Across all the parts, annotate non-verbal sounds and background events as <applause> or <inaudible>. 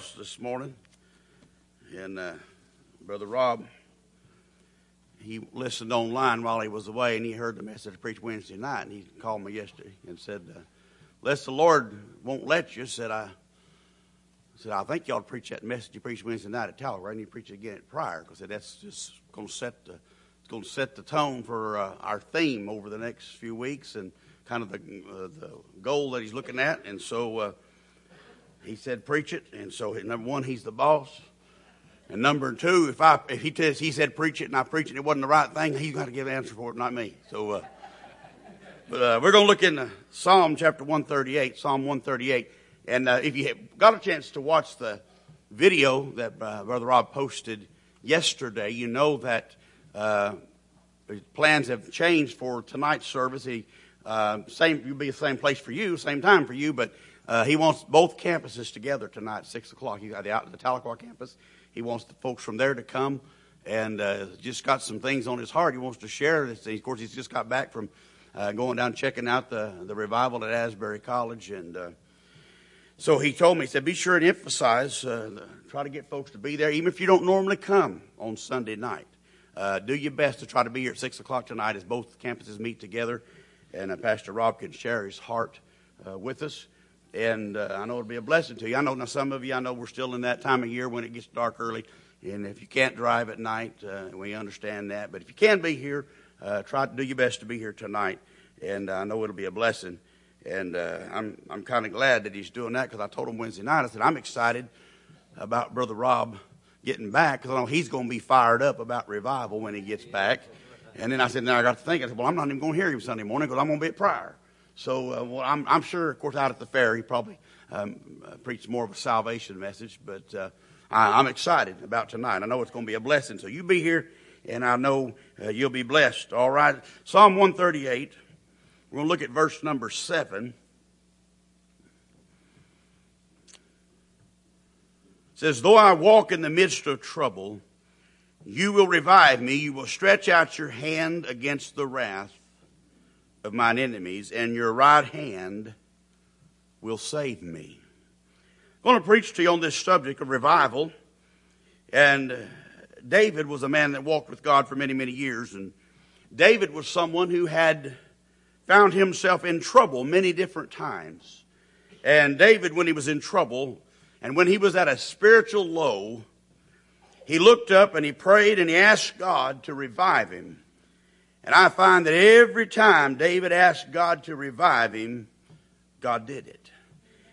else this morning, and uh, Brother Rob, he listened online while he was away, and he heard the message preached Wednesday night, and he called me yesterday and said, uh, "Lest the Lord won't let you," said I. Said I think you to preach that message you preached Wednesday night at. I need to preach it again at Pryor because that's just going to set the it's going to set the tone for uh, our theme over the next few weeks and kind of the uh, the goal that he's looking at. And so uh, he said, preach it. And so number one, he's the boss. And number two, if I if he says he said preach it and I preach it, it wasn't the right thing, he's got to give an answer for it, not me. So, uh, but uh, we're going to look in Psalm chapter 138, Psalm 138. And uh, if you got a chance to watch the video that uh, Brother Rob posted yesterday, you know that uh, plans have changed for tonight's service. He uh, same will be the same place for you, same time for you, but uh, he wants both campuses together tonight, six o'clock. You got the out the Tahlequah campus. He wants the folks from there to come, and uh, just got some things on his heart. He wants to share. This. Of course, he's just got back from uh, going down checking out the the revival at Asbury College, and uh, so he told me. He said, "Be sure and emphasize. Uh, try to get folks to be there, even if you don't normally come on Sunday night. Uh, do your best to try to be here at six o'clock tonight as both campuses meet together." and Pastor Rob can share his heart with us. And uh, I know it'll be a blessing to you. I know now some of you, I know we're still in that time of year when it gets dark early. And if you can't drive at night, uh, we understand that. But if you can be here, uh, try to do your best to be here tonight. And I know it'll be a blessing. And uh, I'm, I'm kind of glad that he's doing that because I told him Wednesday night, I said, I'm excited about Brother Rob getting back because I know he's going to be fired up about revival when he gets back. And then I said, now I got to think. I said, well, I'm not even going to hear him Sunday morning because I'm going to be at Pryor. So uh, well, I'm, I'm, sure, of course, out at the fair, he probably um, uh, preached more of a salvation message. But uh, I, am excited about tonight. I know it's going to be a blessing. So you be here, and I know uh, you'll be blessed. All right. Psalm 138. We're going to look at verse number 7. It says, Though I walk in the midst of trouble, you will revive me. You will stretch out your hand against the wrath of mine enemies, and your right hand will save me. I'm going to preach to you on this subject of revival. And David was a man that walked with God for many, many years. And David was someone who had found himself in trouble many different times. And David, when he was in trouble, and when he was at a spiritual low, he looked up and he prayed and he asked God to revive him. And I find that every time David asked God to revive him, God did it.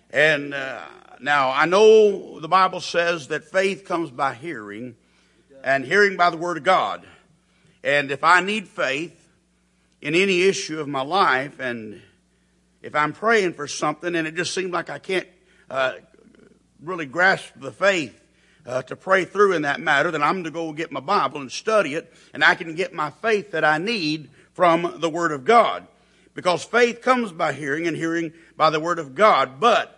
And uh, now I know the Bible says that faith comes by hearing, and hearing by the Word of God. And if I need faith in any issue of my life, and if I'm praying for something and it just seems like I can't uh, really grasp the faith, uh, to pray through in that matter, then I'm to go get my Bible and study it, and I can get my faith that I need from the Word of God. Because faith comes by hearing, and hearing by the Word of God. But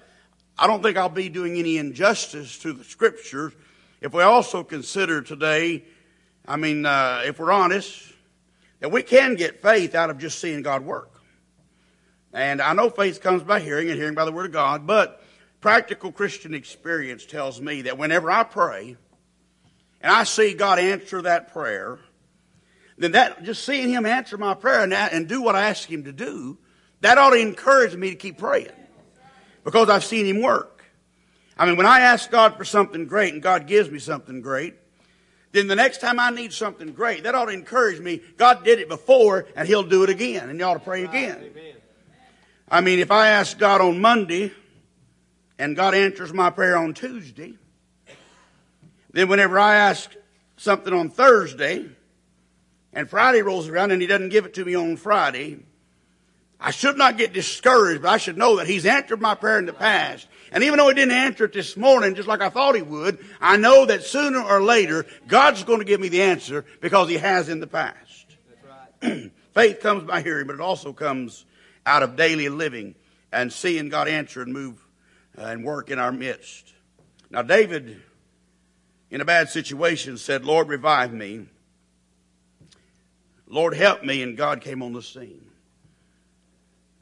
I don't think I'll be doing any injustice to the Scriptures if we also consider today, I mean, uh, if we're honest, that we can get faith out of just seeing God work. And I know faith comes by hearing, and hearing by the Word of God, but Practical Christian experience tells me that whenever I pray and I see God answer that prayer, then that just seeing Him answer my prayer and, and do what I ask Him to do, that ought to encourage me to keep praying because I've seen Him work. I mean, when I ask God for something great and God gives me something great, then the next time I need something great, that ought to encourage me. God did it before and He'll do it again, and you ought to pray again. I mean, if I ask God on Monday and God answers my prayer on Tuesday, then whenever I ask something on Thursday and Friday rolls around and He doesn't give it to me on Friday, I should not get discouraged, but I should know that He's answered my prayer in the past. And even though He didn't answer it this morning, just like I thought He would, I know that sooner or later, God's going to give me the answer because He has in the past. Right. <clears throat> Faith comes by hearing, but it also comes out of daily living and seeing God answer and move and work in our midst. Now, David, in a bad situation, said, Lord, revive me. Lord, help me. And God came on the scene.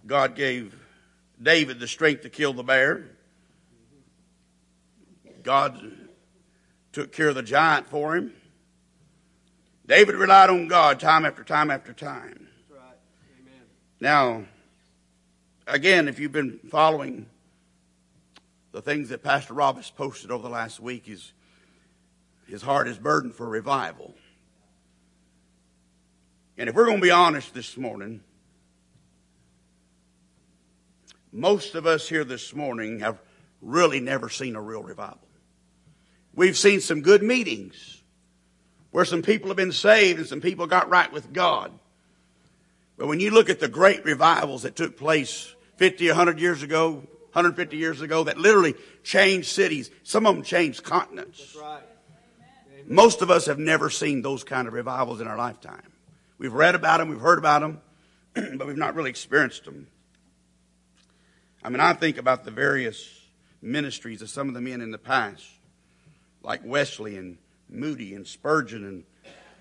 God gave David the strength to kill the bear. God took care of the giant for him. David relied on God time after time after time. That's right. Amen. Now, again, if you've been following the things that Pastor Rob has posted over the last week, is his heart is burdened for revival. And if we're going to be honest this morning, most of us here this morning have really never seen a real revival. We've seen some good meetings where some people have been saved and some people got right with God. But when you look at the great revivals that took place 50, 100 years ago, 150 years ago, that literally changed cities, some of them changed continents. That's right. Most of us have never seen those kind of revivals in our lifetime. We've read about them, we've heard about them, <clears throat> but we've not really experienced them. I mean, I think about the various ministries of some of the men in the past, like Wesley and Moody and Spurgeon and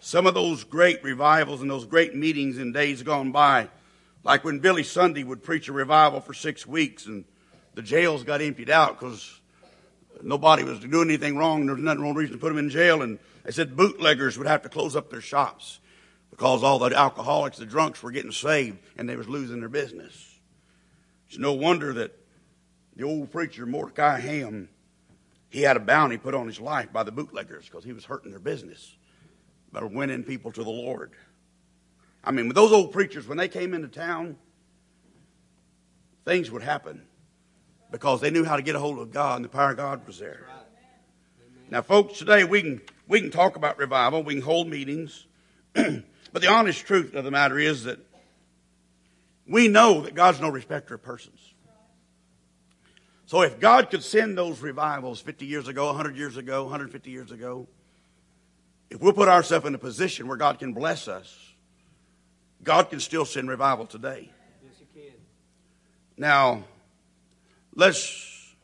some of those great revivals and those great meetings in days gone by, like when Billy Sunday would preach a revival for six weeks and the jails got emptied out because nobody was doing anything wrong. There was nothing wrong reason to put them in jail. And they said bootleggers would have to close up their shops because all the alcoholics, the drunks were getting saved and they was losing their business. It's no wonder that the old preacher Mordecai Ham, he had a bounty put on his life by the bootleggers because he was hurting their business by winning people to the Lord. I mean, with those old preachers, when they came into town, things would happen because they knew how to get a hold of God and the power of God was there. Now, folks, today we can we can talk about revival, we can hold meetings, <clears throat> but the honest truth of the matter is that we know that God's no respecter of persons. So if God could send those revivals 50 years ago, 100 years ago, 150 years ago, if we'll put ourselves in a position where God can bless us, God can still send revival today. Yes, He can. Now, let's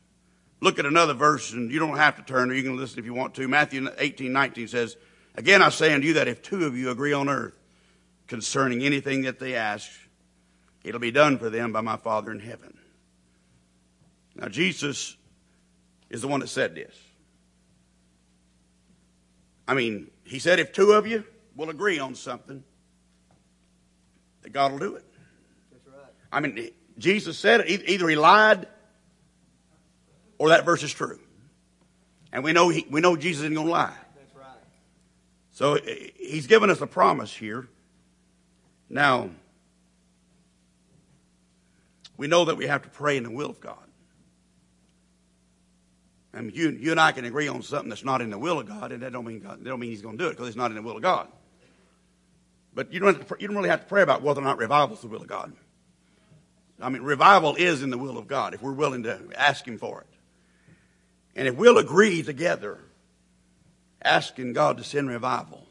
look at another verse, and you don't have to turn, or you can listen if you want to. Matthew 18, 19 says, Again, I say unto you that if two of you agree on earth concerning anything that they ask, it'll be done for them by my Father in heaven. Now, Jesus is the one that said this. I mean, he said if two of you will agree on something, that God will do it. That's right. I mean, Jesus said it. Either he lied or that verse is true. And we know, he, we know Jesus isn't going to lie. That's right. So eh, he's given us a promise here. Now, we know that we have to pray in the will of God. I mean, you, you and I can agree on something that's not in the will of God, and that don't mean God, that don't mean He's going to do it because it's not in the will of God. But you don't, have to, pr- you don't really have to pray about whether or not revival is the will of God. I mean, revival is in the will of God if we're willing to ask Him for it. And if we'll agree together, asking God to send revival,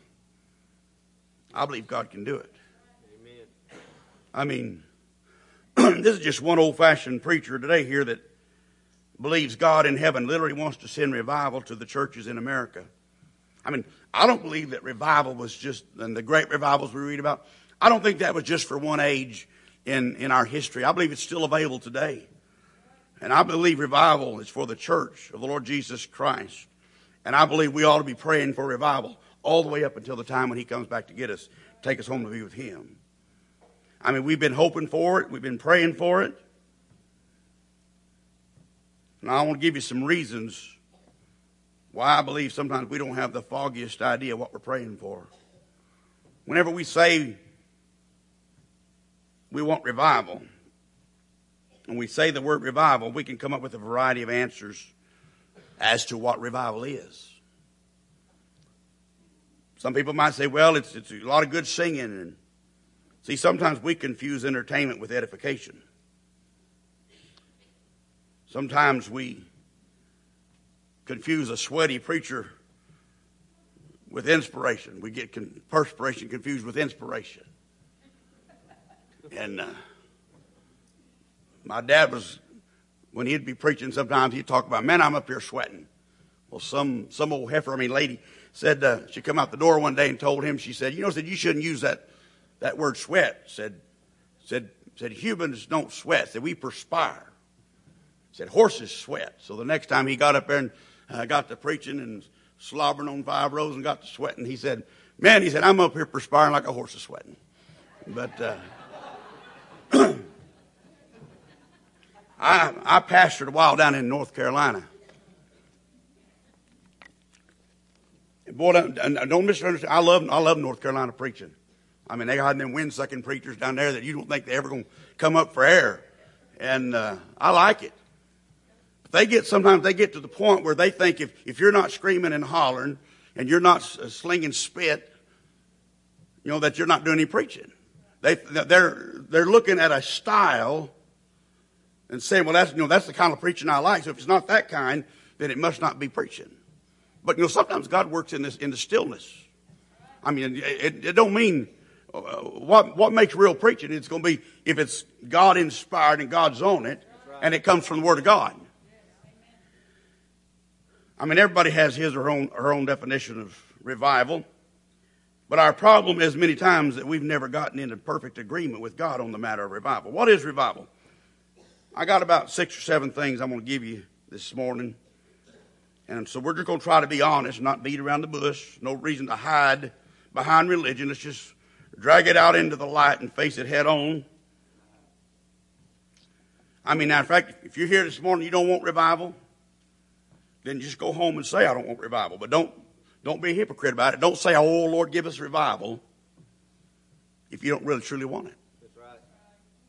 I believe God can do it. Amen. I mean, <clears throat> this is just one old fashioned preacher today here that believes God in heaven literally wants to send revival to the churches in America. I mean, I don't believe that revival was just, and the great revivals we read about, I don't think that was just for one age in, in our history. I believe it's still available today. And I believe revival is for the church of the Lord Jesus Christ. And I believe we ought to be praying for revival all the way up until the time when He comes back to get us, take us home to be with Him. I mean, we've been hoping for it, we've been praying for it. And I want to give you some reasons why I believe sometimes we don't have the foggiest idea what we're praying for. Whenever we say we want revival, and we say the word revival, we can come up with a variety of answers as to what revival is. Some people might say, well, it's, it's a lot of good singing. And see, sometimes we confuse entertainment with edification. Sometimes we confuse a sweaty preacher with inspiration. We get con- perspiration confused with inspiration. And uh, my dad was, when he'd be preaching, sometimes he'd talk about, man, I'm up here sweating. Well, some some old heifer, I mean, lady said uh, she come out the door one day and told him, she said, you know, said you shouldn't use that that word sweat. Said said said humans don't sweat. Said we perspire. Said horses sweat. So the next time he got up there and I got to preaching and slobbering on five rows and got to sweating. He said, Man, he said, I'm up here perspiring like a horse is sweating. But uh, <clears throat> I, I pastored a while down in North Carolina. And boy, don't, don't misunderstand. I love, I love North Carolina preaching. I mean, they got them wind-sucking preachers down there that you don't think they're ever going to come up for air. And uh, I like it. But they get, sometimes they get to the point where they think if, if you're not screaming and hollering and you're not slinging spit, you know, that you're not doing any preaching. They, they're, they're looking at a style and saying, well, that's, you know, that's the kind of preaching I like. So if it's not that kind, then it must not be preaching. But, you know, sometimes God works in this, in the stillness. I mean, it, it don't mean, uh, what, what makes real preaching? It's going to be if it's God inspired and God's on it, and it comes from the Word of God. I mean, everybody has his or her own, her own definition of revival. But our problem is many times that we've never gotten into perfect agreement with God on the matter of revival. What is revival? I got about six or seven things I'm going to give you this morning. And so we're just going to try to be honest, not beat around the bush. No reason to hide behind religion. Let's just drag it out into the light and face it head on. I mean, in fact, if you're here this morning, you don't want revival, then just go home and say, I don't want revival. But don't, don't be a hypocrite about it. Don't say, oh, Lord, give us revival if you don't really truly want it.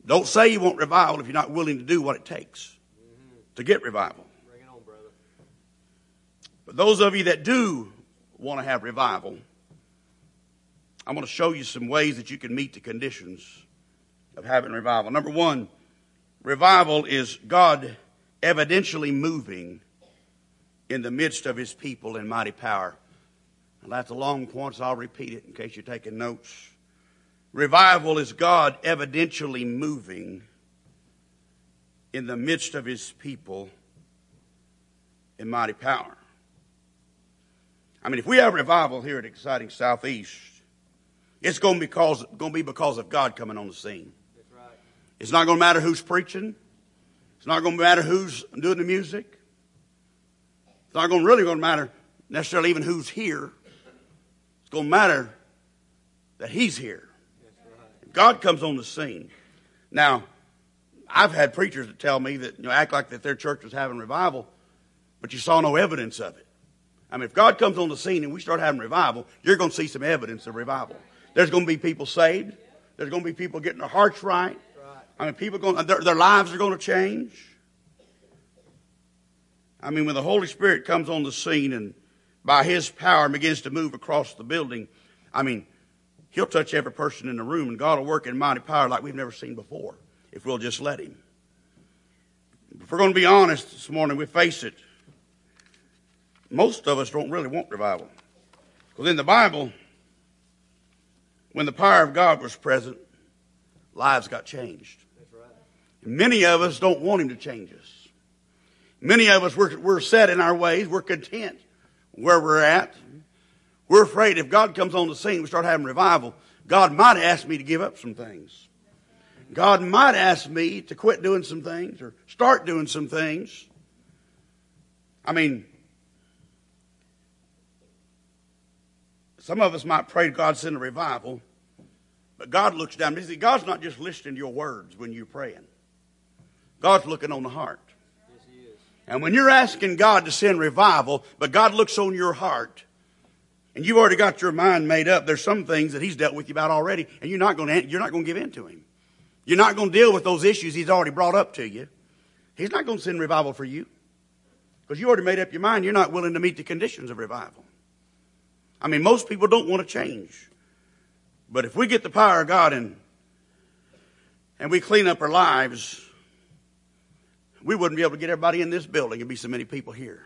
Don't say you want revival if you're not willing to do what it takes mm-hmm. to get revival. Bring it on, brother. But those of you that do want to have revival, I'm going to show you some ways that you can meet the conditions of having revival. Number one, revival is God evidentially moving in the midst of his people in mighty power. And that's a long point, so I'll repeat it in case you're taking notes. Revival is God evidentially moving in the midst of his people in mighty power. I mean, if we have revival here at Exciting Southeast, it's going to be because, going to be because of God coming on the scene. Right. It's not going to matter who's preaching. It's not going to matter who's doing the music. It's not going to really going to matter necessarily even who's here. It's going to matter that He's here. God comes on the scene. Now, I've had preachers that tell me that, you know, act like that their church was having revival, but you saw no evidence of it. I mean, if God comes on the scene and we start having revival, you're going to see some evidence of revival. There's going to be people saved. There's going to be people getting their hearts right. I mean, people going, their, their lives are going to change. I mean, when the Holy Spirit comes on the scene and by His power begins to move across the building, I mean, He'll touch every person in the room, and God will work in mighty power like we've never seen before if we'll just let Him. If we're going to be honest this morning, we face it. Most of us don't really want revival. Because in the Bible, when the power of God was present, lives got changed. Right. Many of us don't want Him to change us. Many of us, we're, we're set in our ways. We're content where we're at. We're afraid if God comes on the scene, we start having revival, God might ask me to give up some things. God might ask me to quit doing some things or start doing some things. I mean, some of us might pray God send a revival, but God looks down. See, God's not just listening to your words when you're praying. God's looking on the heart. Yes. And when you're asking God to send revival, but God looks on your heart, and you've already got your mind made up. There's some things that he's dealt with you about already, and you're not going to, you're not going to give in to him. You're not going to deal with those issues he's already brought up to you. He's not going to send revival for you. Because you already made up your mind you're not willing to meet the conditions of revival. I mean, most people don't want to change. But if we get the power of God and, and we clean up our lives, we wouldn't be able to get everybody in this building and be so many people here.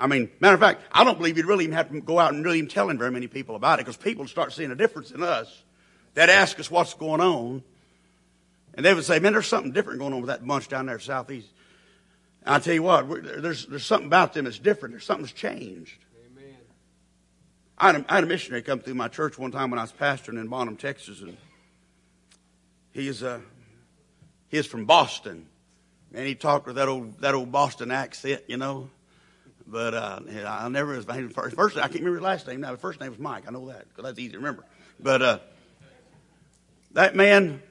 I mean, matter of fact, I don't believe you'd really even have to go out and really even telling very many people about it because people start seeing a difference in us. They'd ask us what's going on. And they would say, man, there's something different going on with that bunch down there southeast. And I tell you what, there's, there's something about them that's different. There's something's changed. Amen. I had, a, I had a missionary come through my church one time when I was pastoring in Bonham, Texas, and he's uh, he's from Boston, And he talked with that old that old Boston accent, you know. But uh, I never his first, first I can't remember his last name now. His first name was Mike. I know that because that's easy to remember. But uh, that man,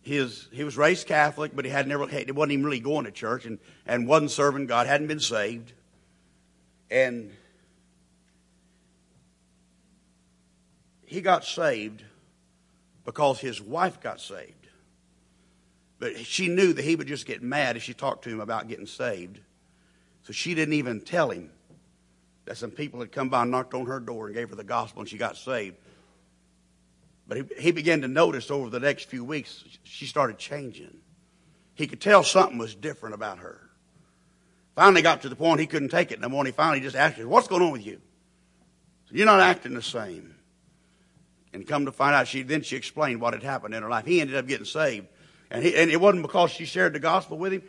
his he was raised Catholic, but he had never he wasn't even really going to church and and wasn't serving God, hadn't been saved, and he got saved because his wife got saved. But she knew that he would just get mad if she talked to him about getting saved. So she didn't even tell him that some people had come by and knocked on her door and gave her the gospel and she got saved. But he, he began to notice over the next few weeks, she started changing. He could tell something was different about her. Finally got to the point he couldn't take it no more. And he finally just asked her, What's going on with you? You're not acting the same. And come to find out, she then she explained what had happened in her life. He ended up getting saved. And, he, and it wasn't because she shared the gospel with him.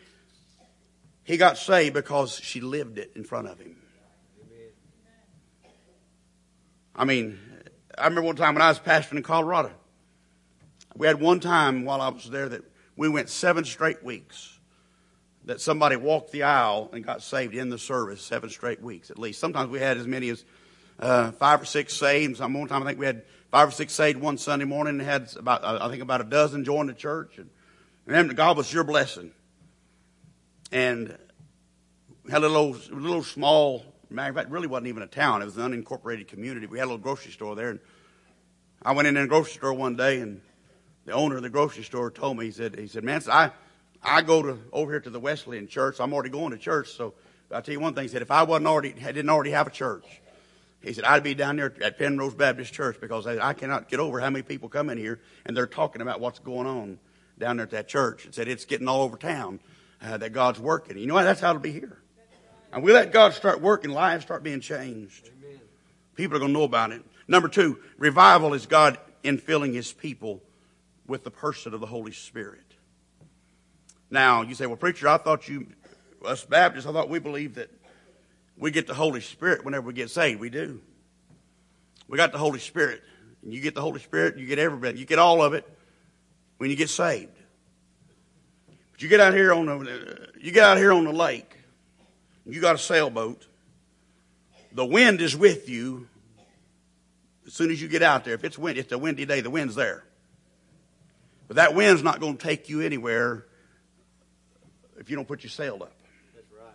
He got saved because she lived it in front of him. I mean, I remember one time when I was pastoring in Colorado. We had one time while I was there that we went seven straight weeks that somebody walked the aisle and got saved in the service seven straight weeks at least. Sometimes we had as many as uh, five or six saved. Some one time I think we had five or six saved one Sunday morning and had about I think about a dozen join the church. And, and God was your blessing. And had a little little small matter of fact, really wasn't even a town. It was an unincorporated community. We had a little grocery store there. And I went in a grocery store one day, and the owner of the grocery store told me, he said, he said, man, I, I go to over here to the Wesleyan church. I'm already going to church. So I'll tell you one thing. He said, if I wasn't already, didn't already have a church, he said, I'd be down there at Penrose Baptist Church because I, I cannot get over how many people come in here and they're talking about what's going on down there at that church. It said it's getting all over town uh, that God's working. You know what? That's how it'll be here. And we let God start working, lives start being changed. Amen. People are going to know about it. Number two, revival is God infilling his people with the person of the Holy Spirit. Now, you say, well, preacher, I thought you, us Baptists, I thought we believe that we get the Holy Spirit whenever we get saved. We do. We got the Holy Spirit. And you get the Holy Spirit, you get everything. you get all of it when you get saved. But you get out here on the, you get out here on the lake, you got a sailboat, the wind is with you as soon as you get out there. If it's wind, it's a windy day, the wind's there. But that wind's not going to take you anywhere if you don't put your sail up. That's right.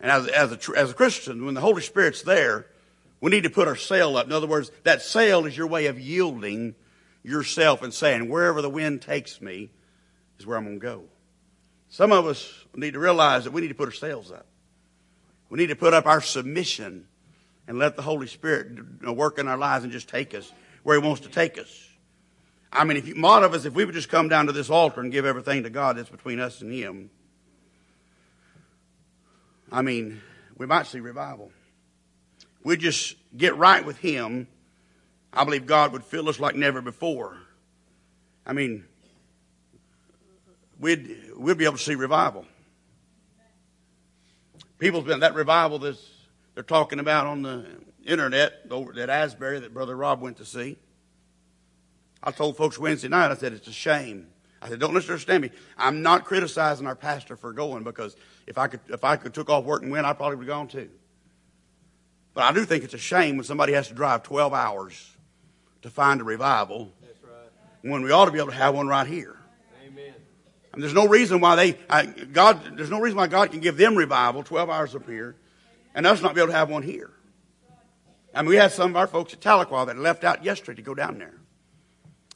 And as, as, a, as a Christian, when the Holy Spirit's there, we need to put our sail up. In other words, that sail is your way of yielding yourself and saying, wherever the wind takes me is where I'm going to go. Some of us need to realize that we need to put ourselves up. We need to put up our submission and let the Holy Spirit work in our lives and just take us where He wants to take us. I mean, if you, a of us, if we would just come down to this altar and give everything to God that's between us and Him, I mean, we might see revival. We just get right with Him. I believe God would fill us like never before. I mean, we'd, we'd be able to see revival. People's been that revival this they're talking about on the internet over at Asbury that Brother Rob went to see. I told folks Wednesday night, I said, it's a shame. I said, don't misunderstand me. I'm not criticizing our pastor for going because if I could, if I could took off work and went, I probably would have gone too. But I do think it's a shame when somebody has to drive 12 hours to find a revival right. when we ought to be able to have one right here. Amen. And there's no reason why they, I, God, there's no reason why God can give them revival 12 hours up here and us not be able to have one here. I mean, we had some of our folks at Tahlequah that left out yesterday to go down there.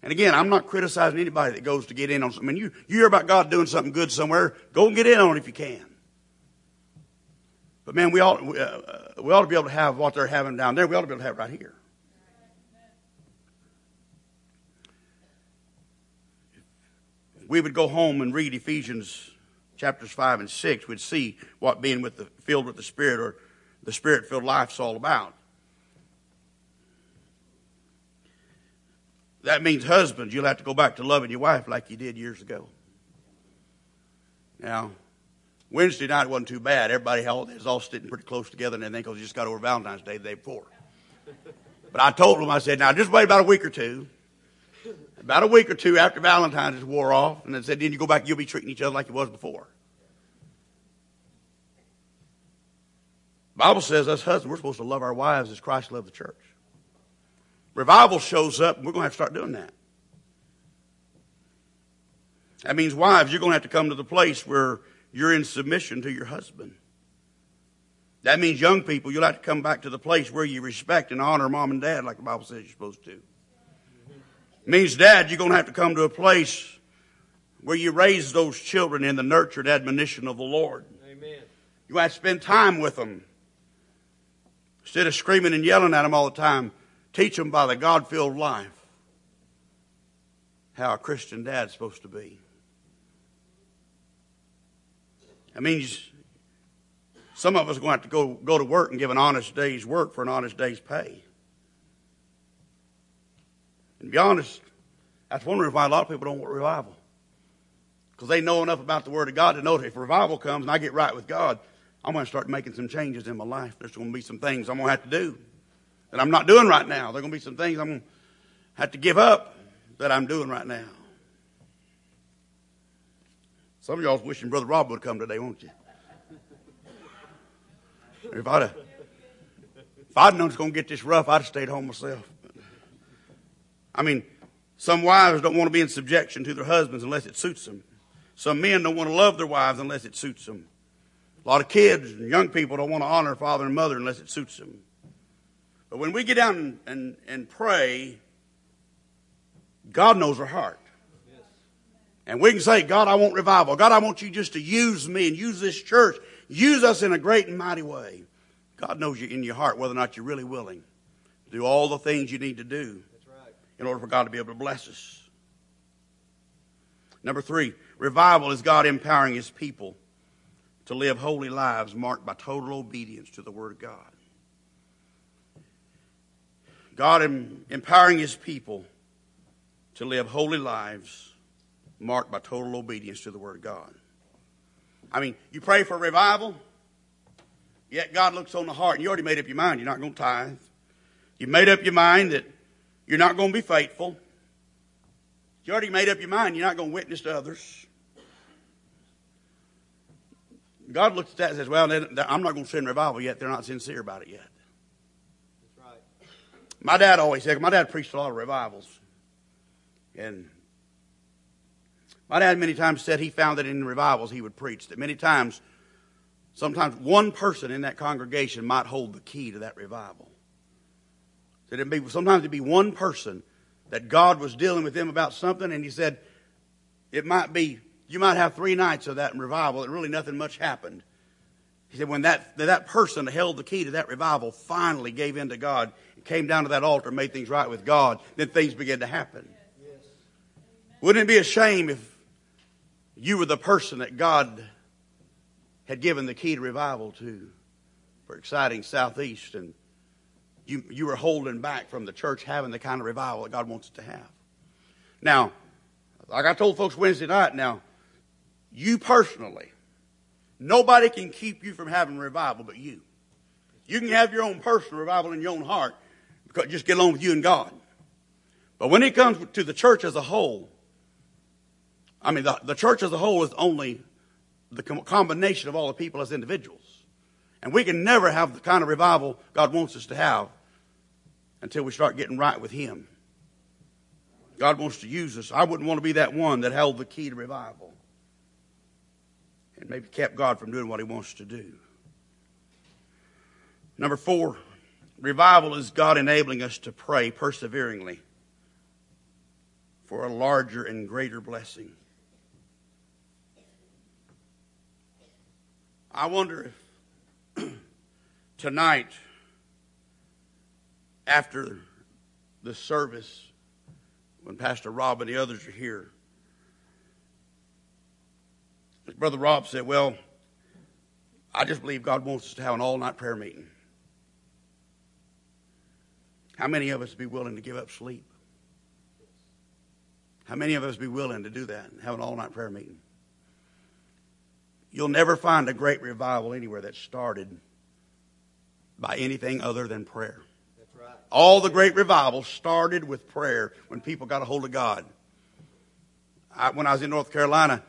And again, I'm not criticizing anybody that goes to get in on something. I mean, you, you hear about God doing something good somewhere, go and get in on it if you can. But man, we ought, we, uh, we ought to be able to have what they're having down there. We ought to be able to have right here. We would go home and read Ephesians chapters 5 and 6, we'd see what being with the, filled with the Spirit or the Spirit filled life is all about. That means husbands, you'll have to go back to loving your wife like you did years ago. Now, Wednesday night wasn't too bad. Everybody was all sitting pretty close together and everything because just got over Valentine's Day the day before. But I told them, I said, now just wait about a week or two. About a week or two after Valentine's wore off, and then said, then you go back, you'll be treating each other like you was before. Bible says us husbands, we're supposed to love our wives as Christ loved the church. Revival shows up, and we're going to have to start doing that. That means, wives, you're going to have to come to the place where you're in submission to your husband. That means, young people, you'll have to come back to the place where you respect and honor mom and dad like the Bible says you're supposed to. It means, dad, you're going to have to come to a place where you raise those children in the nurtured admonition of the Lord. Amen. You have to spend time with them. Instead of screaming and yelling at them all the time, teach them by the God filled life how a Christian dad's supposed to be. That means some of us are going to have to go, go to work and give an honest day's work for an honest day's pay. And to be honest, that's one reason why a lot of people don't want revival. Because they know enough about the Word of God to know that if revival comes and I get right with God, I'm going to start making some changes in my life. There's going to be some things I'm going to have to do that I'm not doing right now. There are going to be some things I'm going to have to give up that I'm doing right now. Some of y'all's wishing Brother Rob would come today, won't you? If I'd have, if I'd known it's going to get this rough, I'd have stayed home myself. I mean, some wives don't want to be in subjection to their husbands unless it suits them. Some men don't want to love their wives unless it suits them. A lot of kids and young people don't want to honor father and mother unless it suits them. But when we get down and, and, and pray, God knows our heart. And we can say, God, I want revival. God, I want you just to use me and use this church. Use us in a great and mighty way. God knows you in your heart whether or not you're really willing do all the things you need to do. In order for God to be able to bless us. Number three, revival is God empowering his people to live holy lives marked by total obedience to the Word of God. God empowering his people to live holy lives marked by total obedience to the Word of God. I mean, you pray for revival, yet God looks on the heart, and you already made up your mind you're not going to tithe. You made up your mind that you're not going to be faithful. You already made up your mind you're not going to witness to others. God looks at that and says, Well, I'm not going to send revival yet. They're not sincere about it yet. That's right. My dad always said, my dad preached a lot of revivals. And my dad many times said he found that in revivals he would preach, that many times, sometimes one person in that congregation might hold the key to that revival. That it'd be, sometimes it'd be one person that God was dealing with them about something, and he said, it might be, you might have three nights of that revival, and really nothing much happened. He said, when that, that person held the key to that revival finally gave in to God, came down to that altar, and made things right with God, then things began to happen. Yes. Wouldn't it be a shame if you were the person that God had given the key to revival to for exciting Southeast and you, you were holding back from the church having the kind of revival that God wants it to have? Now, like I told folks Wednesday night, now, you personally, nobody can keep you from having revival but you. You can have your own personal revival in your own heart, because just get along with you and God. But when it comes to the church as a whole, I mean, the, the church as a whole is only the combination of all the people as individuals. And we can never have the kind of revival God wants us to have until we start getting right with Him. God wants to use us. I wouldn't want to be that one that held the key to revival and maybe kept God from doing what He wants to do. Number four, revival is God enabling us to pray perseveringly for a larger and greater blessing. I wonder if tonight, after the service, when Pastor Rob and the others are here, Brother Rob said, Well, I just believe God wants us to have an all night prayer meeting. How many of us be willing to give up sleep? How many of us be willing to do that and have an all night prayer meeting? You'll never find a great revival anywhere that started by anything other than prayer. Right. All the great revivals started with prayer when people got a hold of God. I, when I was in North Carolina,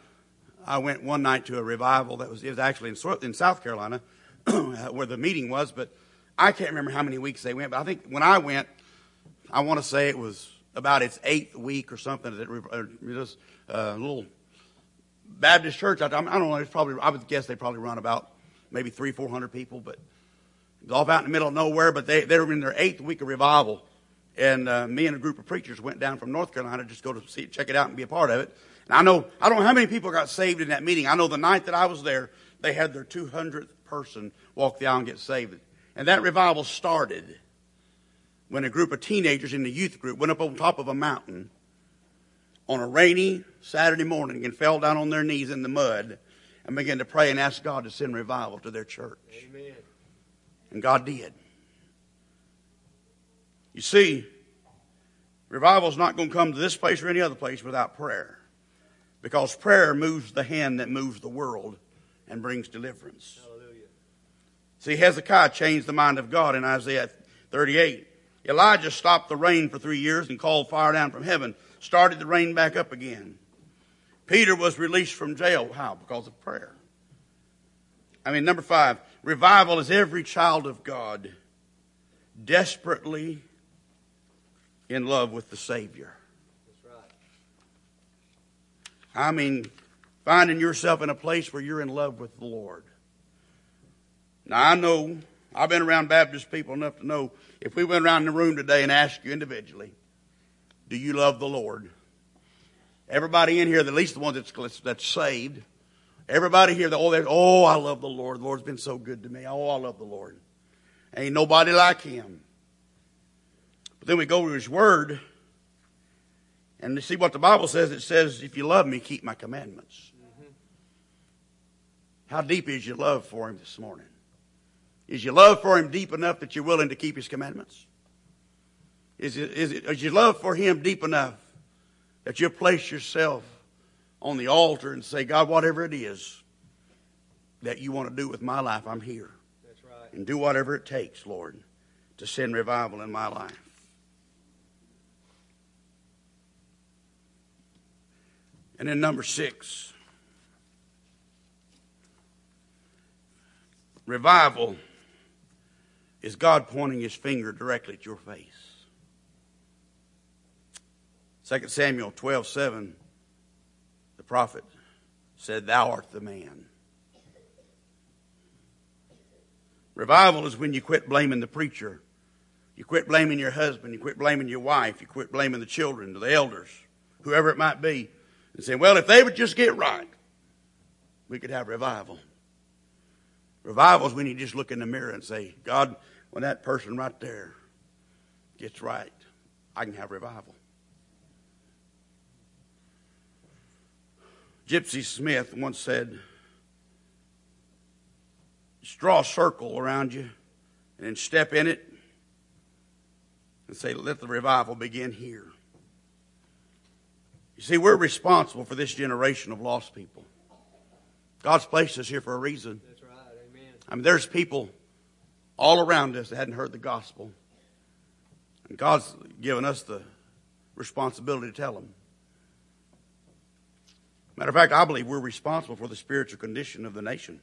I went one night to a revival that was, it was actually in, in South Carolina <clears throat> where the meeting was, but I can't remember how many weeks they went. But I think when I went, I want to say it was about its eighth week or something. That uh, just a little Baptist church. I, I don't know. It's probably I would guess they probably run about maybe three, four hundred people, but it's off out in the middle of nowhere. But they they were in their eighth week of revival, and uh, me and a group of preachers went down from North Carolina just go to see check it out and be a part of it. And I know I don't know how many people got saved in that meeting. I know the night that I was there, they had their 200th person walk the aisle and get saved. And that revival started when a group of teenagers in the youth group went up on top of a mountain on a rainy Saturday morning and fell down on their knees in the mud and began to pray and ask God to send revival to their church. Amen. And God did. You see, revival is not going to come to this place or any other place without prayer. Because prayer moves the hand that moves the world and brings deliverance. Hallelujah. See, Hezekiah changed the mind of God in Isaiah 38. Elijah stopped the rain for three years and called fire down from heaven, started the rain back up again. Peter was released from jail. How? Because of prayer. I mean, number five, revival is every child of God desperately in love with the Savior. That's right. I mean, finding yourself in a place where you're in love with the Lord. Now, I know, I've been around Baptist people enough to know if we went around the room today and asked you individually, do you love the Lord? Everybody in here, at least the ones that's, that's saved, everybody here, that, oh, they're- oh, I love the Lord. The Lord's been so good to me. Oh, I love the Lord. Ain't nobody like Him. But then we go to His Word, and to see what the Bible says, it says, if you love me, keep my commandments. Mm-hmm. How deep is your love for him this morning? Is your love for him deep enough that you're willing to keep his commandments? Is, it, is, it, is your love for him deep enough that you'll place yourself on the altar and say, God, whatever it is that you want to do with my life, I'm here. That's right. And do whatever it takes, Lord, to send revival in my life. And then number six, revival is God pointing his finger directly at your face. 2 Samuel 12 7, the prophet said, Thou art the man. Revival is when you quit blaming the preacher. You quit blaming your husband. You quit blaming your wife. You quit blaming the children, the elders, whoever it might be, and saying, well, if they would just get right, we could have revival. Revival is when you just look in the mirror and say, God, when that person right there gets right, I can have revival. Gypsy Smith once said, just draw a circle around you and then step in it and say, let the revival begin here. You see, we're responsible for this generation of lost people. God's placed us here for a reason. That's right. Amen. I mean, there's people all around us that hadn't heard the gospel. And God's given us the responsibility to tell them. Matter of fact, I believe we're responsible for the spiritual condition of the nation.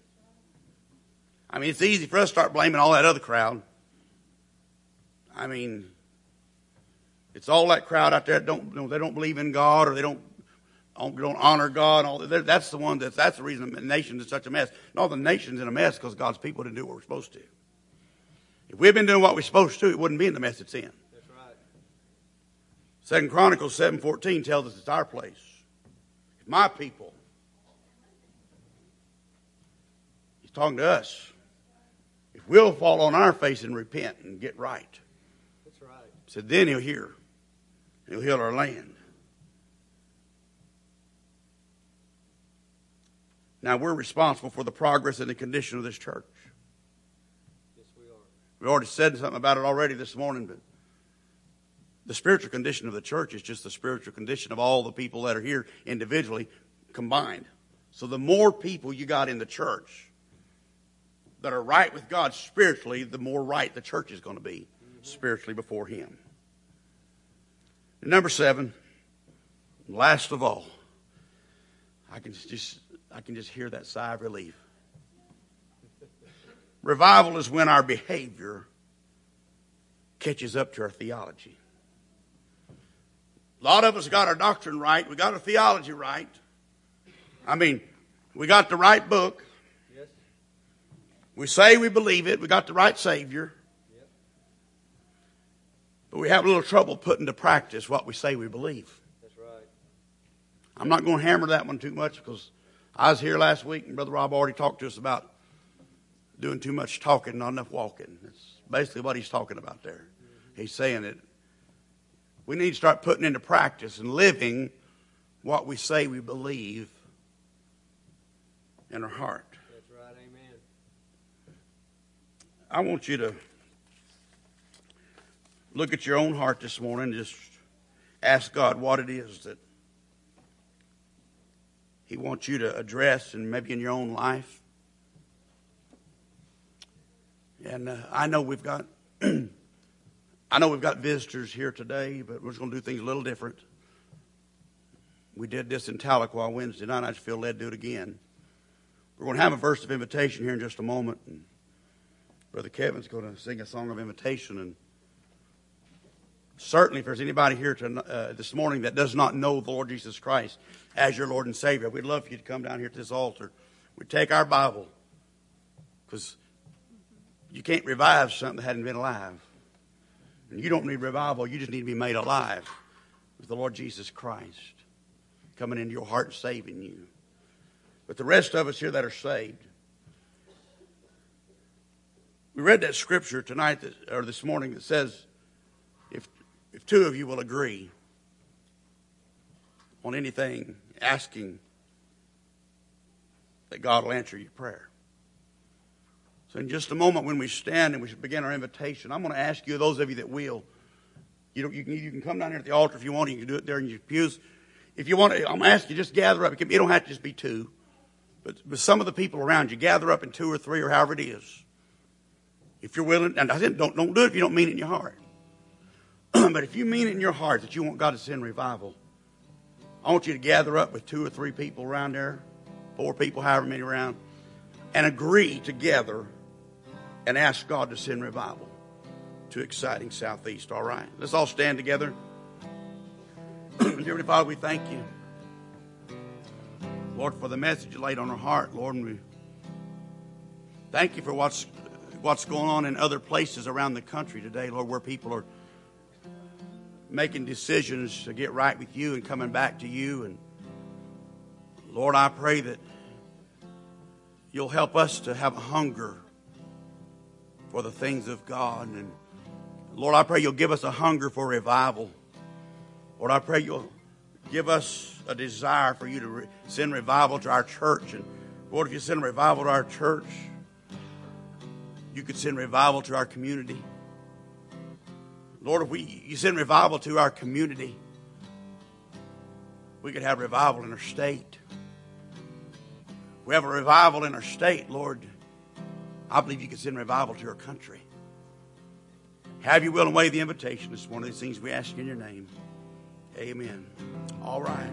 I mean, it's easy for us to start blaming all that other crowd. I mean, it's all that crowd out there that don't, you know, they don't believe in God or they don't, don't honor God. All that. That's the one that's, that's the reason the nation is such a mess. No, the nation's in a mess because God's people didn't do what we're supposed to. If we'd been doing what we're supposed to, it wouldn't be in the mess it's in. That's right. Second Chronicles seven fourteen tells us it's our place. My people, he's talking to us. If we'll fall on our face and repent and get right, That's right. said then he'll hear. He'll heal our land. Now we're responsible for the progress and the condition of this church. Yes, we are. We already said something about it already this morning, but the spiritual condition of the church is just the spiritual condition of all the people that are here individually combined. So the more people you got in the church that are right with God spiritually, the more right the church is going to be. spiritually before Him. Number seven, last of all, I can just I can just hear that sigh of relief. Revival is when our behavior catches up to our theology. A lot of us got our doctrine right. We got our theology right. I mean, we got the right book. Yes. We say we believe it. We got the right Savior. Yep. But we have a little trouble putting to practice what we say we believe. That's right. I'm not going to hammer that one too much because I was here last week and Brother Rob already talked to us about doing too much talking, not enough walking. That's basically what he's talking about there. He's saying that we need to start putting into practice and living what we say we believe in our heart. That's right. Amen. I want you to look at your own heart this morning and just ask God what it is that He wants you to address and maybe in your own life. And uh, I know we've got <clears throat> I know we've got visitors here today, but we're just going to do things a little different. We did this in Tahlequah Wednesday night. I just feel led to do it again. We're going to have a verse of invitation here in just a moment. And Brother Kevin's going to sing a song of invitation. And certainly, if there's anybody here to, uh, this morning that does not know the Lord Jesus Christ as your Lord and Savior, we'd love for you to come down here to this altar. We take our Bible because you can't revive something that hadn't been alive. You don't need revival, you just need to be made alive with the Lord Jesus Christ coming into your heart and saving you. But the rest of us here that are saved, we read that scripture tonight that, or this morning that says, if, if two of you will agree on anything, asking that God will answer your prayer. So, in just a moment, when we stand and we begin our invitation, I'm going to ask you, those of you that will, you, know, you, can, you can come down here at the altar if you want. You can do it there in your pews. If you want to, I'm going to ask you, just gather up. It don't have to just be two. But, but some of the people around you, gather up in two or three or however it is. If you're willing, and I said, don't, don't do it if you don't mean it in your heart. <clears throat> but if you mean it in your heart that you want God to send revival, I want you to gather up with two or three people around there, four people, however many around, and agree together and ask God to send revival to exciting Southeast. All right. Let's all stand together. <clears throat> Dear Father, we thank you. Lord, for the message you laid on our heart, Lord, and we thank you for what's what's going on in other places around the country today, Lord, where people are making decisions to get right with you and coming back to you. And Lord, I pray that you'll help us to have a hunger for the things of God. And Lord, I pray you'll give us a hunger for revival. Lord, I pray you'll give us a desire for you to re- send revival to our church. And Lord, if you send revival to our church, you could send revival to our community. Lord, if we you send revival to our community, we could have revival in our state. If we have a revival in our state, Lord, I believe you can send revival to our country. Have you will and waive the invitation. Is one of these things we ask in your name. Amen. All right.